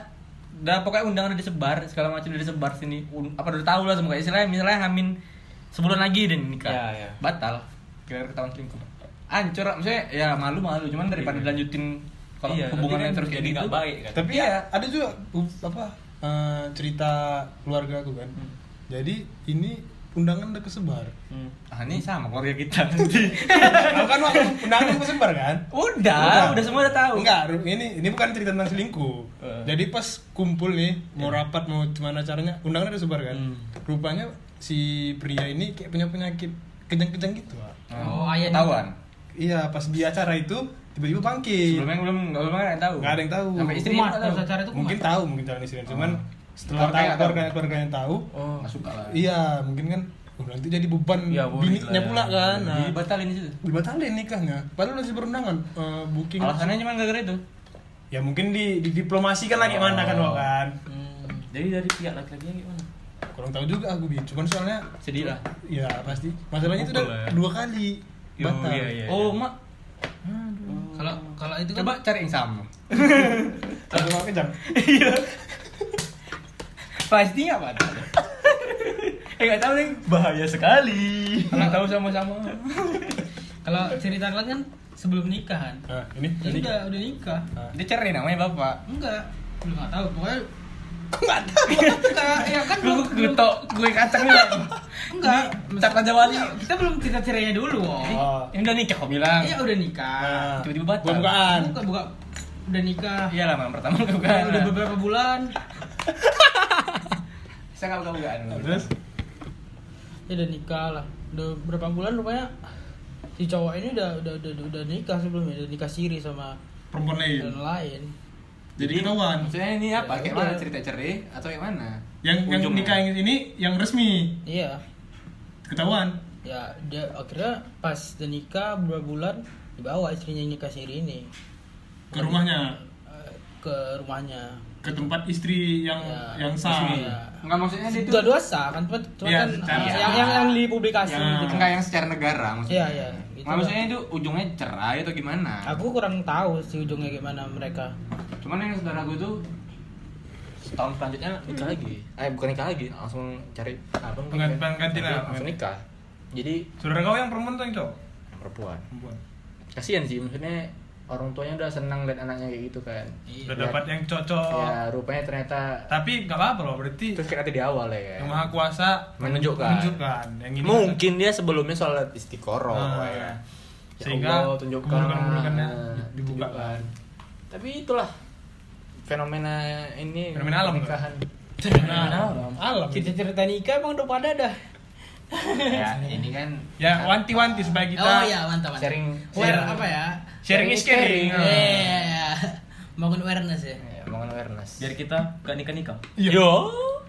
Udah pokoknya undangan udah disebar, segala macam udah disebar sini. Un- apa udah tahu lah semua istilahnya misalnya Hamin sebulan lagi dan nikah. Iya, iya. Batal. Kira ketahuan selingkuh. Hancur, maksudnya ya malu-malu, cuman daripada dilanjutin kalau Iya, hubungannya kan terus jadi gitu. nggak baik kan. Tapi Iya. ya ada juga uh, apa eh, cerita keluarga aku kan. Hmm. Jadi ini undangan udah kesebar. Hmm. Ah, ini sama keluarga kita nanti. Kau kan waktu undangan kesebar kan? udah, udah semua udah tahu. Enggak, ini ini bukan cerita tentang selingkuh. Eh. Jadi pas kumpul nih, mau rapat mau gimana caranya, undangan udah sebar kan. Hmm. Rupanya si pria ini kayak punya penyakit kejang-kejang gitu. Oh, ayah tahuan. Iya, pas di acara itu tiba-tiba bangkit. Sebelumnya belum belum ada yang tahu. Nggak ada yang tahu. Sampai istri nggak tahu. acara itu mungkin tahu, mungkin calon istrinya. Cuman Oh. setelah tahu nggak tahu. keluarga keluarga yang tahu, Oh. Nggak suka lah. iya mungkin kan oh, nanti jadi beban Iya, worried bininya ya. pula kan. Nah, Jadi batalin itu. dibatalin nikahnya. Padahal masih berundangan eh, booking. Alasannya cuma gara-gara itu. Ya mungkin di, didiplomasikan lah gimana kan, Wak, kan. Hmm. Jadi dari pihak laki-lakinya gimana? Kurang tahu juga aku bi. Cuman soalnya Sedih lah. ya pasti masalahnya itu udah ya. dua kali Yo, batal. iya, iya. Oh, mak. Kalau kalau itu kan Coba cari yang sama. Satu mau kejam. Pasti nggak batal. eh nggak tahu nih. Bahaya sekali. Kalau tahu sama-sama. kalau cerita kalian kan sebelum nikahan. Nah, ini Ya ini. udah, udah nikah. Dia cerai namanya bapak. Enggak, belum nggak tahu. Pokoknya enggak tahu. Enggak, ya kan Gue belum gue tok gue kacang lah. enggak. Cap Raja Wali. Kita belum cerita cerainya dulu. Oh. Ini udah nikah kok bilang. Iya udah nikah. Nah, Tiba-tiba batal. Buka-bukaan. Buka buka udah nikah. Iya lah, malam pertama bukan. Udah, udah beberapa bulan. Saya nggak buka-bukaan. Terus Ya udah nikah lah. Udah berapa bulan rupanya si cowok ini udah udah udah, udah, udah nikah sebelumnya, udah nikah siri sama perempuan lain. dan lain. Jadi ketahuan. Maksudnya ini apa? Ya, Kayak mana cerita cerai atau yang mana? Yang yang nikah yang ini yang resmi Iya. ketahuan. Ya dia akhirnya pas udah nikah beberapa bulan dibawa istrinya yang nikah siri ini Ke rumahnya, eh, ke rumahnya. ke tempat istri yang Ya, yang sah. Iya. Enggak maksudnya dia itu Dua-dua sah kan, cuma cuma Iya, kan secara- eh, yang yang yang dipublikasi Ya. gitu. enggak yang secara negara maksudnya. Iya iya. Gitu Nggak, lah. maksudnya itu ujungnya cerai atau gimana? Aku kurang tahu sih ujungnya gimana mereka. Cuman yang saudara gue tuh setahun selanjutnya nikah lagi. Eh bukan nikah lagi, langsung cari apa? Pengganti- pengganti lah. Langsung nikah. Jadi Saudara kau yang perempuan atau yang cowok? yang perempuan. Perempuan. Kasihan sih maksudnya orang tuanya udah senang lihat anaknya kayak gitu kan Iya. Udah dapat yang cocok. ya rupanya ternyata Tapi nggak apa-apa loh, berarti kayak kata di awal ya yang maha kuasa menunjukkan menunjukkan yang ini mungkin dia sebelumnya sholat istiqoroh Ah, ya. Ya Sehingga Allah, tunjukkan kemulukan-kemulukannya Ah, dibuka. tunjukkan. tapi itulah fenomena ini Fenomena alam, pernikahan Nah, alam. Cerita-cerita nikah emang udah pada dah. Ya ini kan Ya, wanti-wanti supaya kita Oh iya, mantap mantap. sharing Aware sharing. apa ya? sharing is caring. Iya, iya, iya. Bangun awareness ya. ya, bangun awareness biar kita gak nikah nikah Iya. yo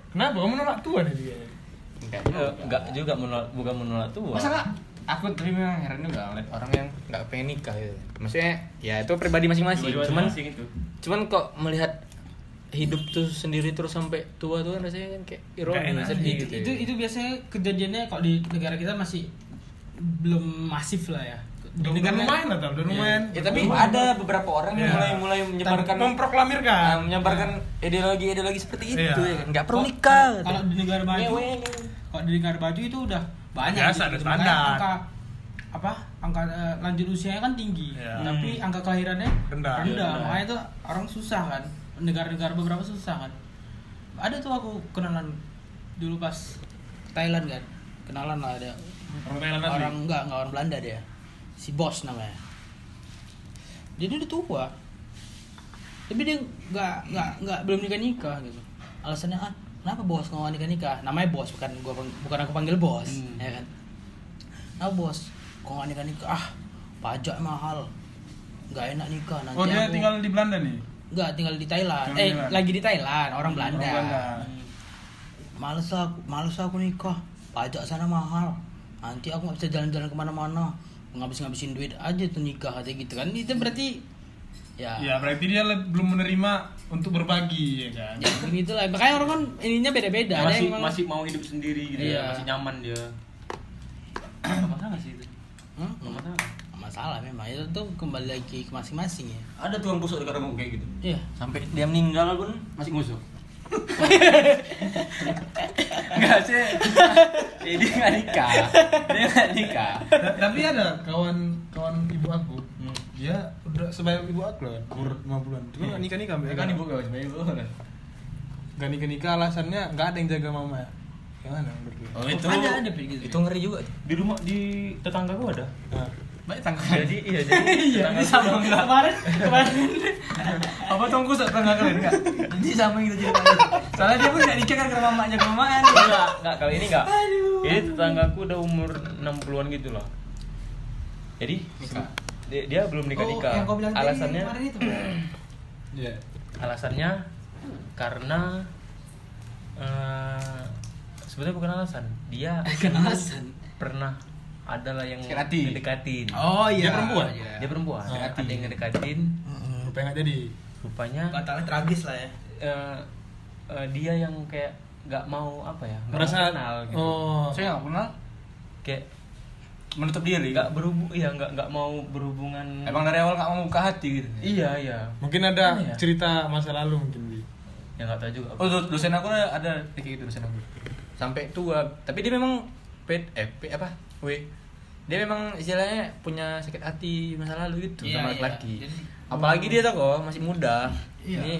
Kenapa kamu nolak tua nih dia? enggak Eh, nggak juga menolak bukan menolak tua masa nggak aku tapi memang heran juga ngeliat orang yang nggak pengen nikah gitu maksudnya ya itu pribadi masing-masing cuman masing itu cuman kok melihat hidup tuh sendiri terus sampai tua tuh kan rasanya kan kayak ironi sedih itu, gitu itu ya. itu biasanya kejadiannya kalau di negara kita masih belum masif lah ya. Di Udah, udah negara lumayan lah tau, udah lumayan. ya tapi Lumayan. ada beberapa orang yang Ya. mulai mulai menyebarkan memproklamirkan. ah, menyebarkan ideologi ideologi seperti itu Iya. ya kan nggak perlu nikah Kalau di negara maju, Ngewe. kalau di negara maju itu udah banyak. Biasa, gitu. ada. Angka apa? Angka eh, lanjut usianya kan tinggi, Iya. tapi angka kelahirannya Rendah. rendah. Rendah. Makanya itu orang susah kan. Negara-negara beberapa susah kan. Ada tuh aku kenalan dulu pas Thailand kan. Kenalan lah ada Orang Thailand orang enggak enggak orang Belanda dia. Si bos namanya. Dia udah tua. Tapi dia enggak enggak enggak belum nikah nikah gitu. Alasannya ah kenapa bos nggak mau nikah nikah namanya bos bukan gua bukan aku panggil bos Hmm. ya kan? Nah bos kok nggak nikah nikah ah pajak mahal. Nggak enak nikah nanti Oh dia aku- tinggal di Belanda nih. Enggak, tinggal di Thailand. Tinggal eh, Thailand. lagi di Thailand, orang Orang Belanda. Belanda. Hmm. Males aku, males aku nikah. Pajak sana mahal. Nanti aku nggak bisa jalan-jalan ke mana-mana. Ngabis-ngabisin duit aja tuh nikah aja gitu kan. Itu berarti ya. Ya berarti dia belum menerima untuk berbagi ya kan. Ya, begitu lah. Makanya orang kan ininya beda-beda. Ada masih yang memang- masih mau hidup sendiri gitu Iya. ya masih nyaman dia Nggak masalah sih itu Hmm? Masalah Nggak masalah memang itu tuh kembali lagi ke masing-masing ya. ada tuh yang busuk dekat rumahku kayak gitu Iya. sampai dia meninggal pun masih ngusuk Enggak sih Eh, dia nggak nikah dia nggak nikah Ta- Tapi ada kawan kawan ibu aku. Hmm. Dia udah sebanyak ibu aku lah, umur 50-an. Cuma nggak nikah nikah Ya kan ibu kau sebagai ibu kan Gak nikah nikah alasannya nggak ada yang jaga mama ya. Gimana menurut lu? oh itu Ada ada gitu. itu ngeri juga di rumah di tetanggaku ada Nah, baik tangga jadi iya jadi Iya, sama ada. kemarin kemarin. Apa tunggu tetangga kalian? Enggak. Jadi sama gitu ceritanya soalnya dia pun nggak nikah kan ke rumah mamanya ke rumah enggak. Enggak kali ini enggak. Ini tetanggaku udah umur 60-an gitu loh. Jadi Nikah. dia, dia belum nikah nikah. Oh, yang kau bilang tadi alasannya kemarin itu. Iya. alasannya karena eh sebetulnya bukan alasan. Dia alasan. pernah adalah yang Sakit hati. ngedekatin Oh iya. Dia perempuan? Iya. dia perempuan ada yang ngedekatin Rupanya nggak jadi. rupanya Batalnya tragis lah ya. eh, eh, dia yang kayak nggak mau apa ya nggak Merasa kenal gitu Oh. saya nggak kenal kayak menutup diri nggak berhubung iya nggak nggak mau berhubungan emang dari awal nggak mau buka hati gitu iya iya Mungkin ada ya? cerita masa lalu mungkin Bi. ya nggak tahu juga Oh, do- dosen aku ada ada kayak gitu dosen aku. Sampai tua, tapi dia memang pet eh P- apa? W. Dia memang istilahnya punya sakit hati masa lalu gitu Iya, sama iya. laki-laki. Jadi- Apalagi dia tuh kok masih muda. Iya. Ini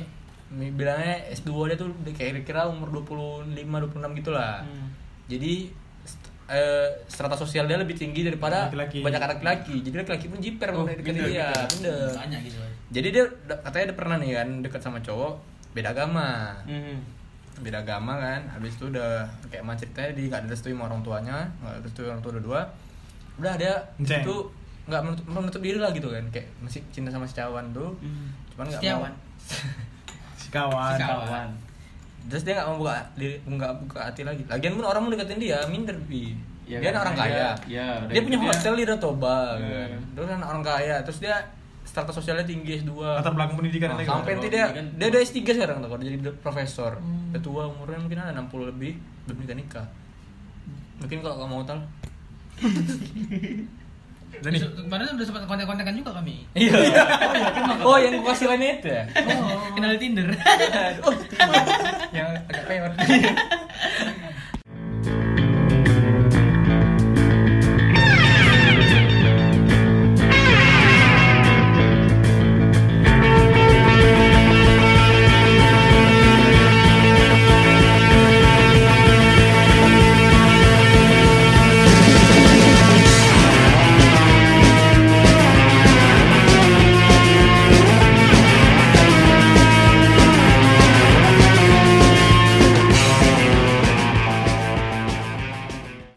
bilangnya S2 dia tuh kayak kira umur 25 26 gitu lah. Hmm. Jadi eh, strata sosial dia lebih tinggi daripada Laki-laki. banyak laki-laki. Jadi laki-laki pun jiper Oh, dekat dia, minder. minder. Banyak gitu. Jadi dia katanya dia pernah nih kan dekat sama cowok beda agama Hmm. Beda agama kan. Habis itu udah kayak macam ceritanya di nggak direstui sama orang tuanya nggak direstui orang tua dua udah dia itu nggak menutup, menutup diri lah gitu kan. Kayak masih cinta sama si cawan tuh. Hmm. cuman nggak mau. Si kawan. Si kawan. terus dia nggak mau buka diri nggak buka hati lagi. Lagian pun orang mau deketin dia minder bi Ya, dia kan? orang karena kaya. dia- ya, dia gitu punya dia- hotel di Toba kan Hmm. terus kan orang kaya. Terus dia strata sosialnya tinggi S2 Latar belakang pendidikan Nah, sampai kalau nanti dia kan- dia udah S3 sekarang tuh kalau jadi profesor. Udah tua umurnya mungkin ada 60 lebih belum nikah nikah. Mungkin kalau kamu mau tahu Dan nih, Kemarin udah sempat kontak-kontakan juga kami. iya. Oh yang gua kasih lainnya itu ya? Oh, kenal di Tinder. oh. Yang agak peor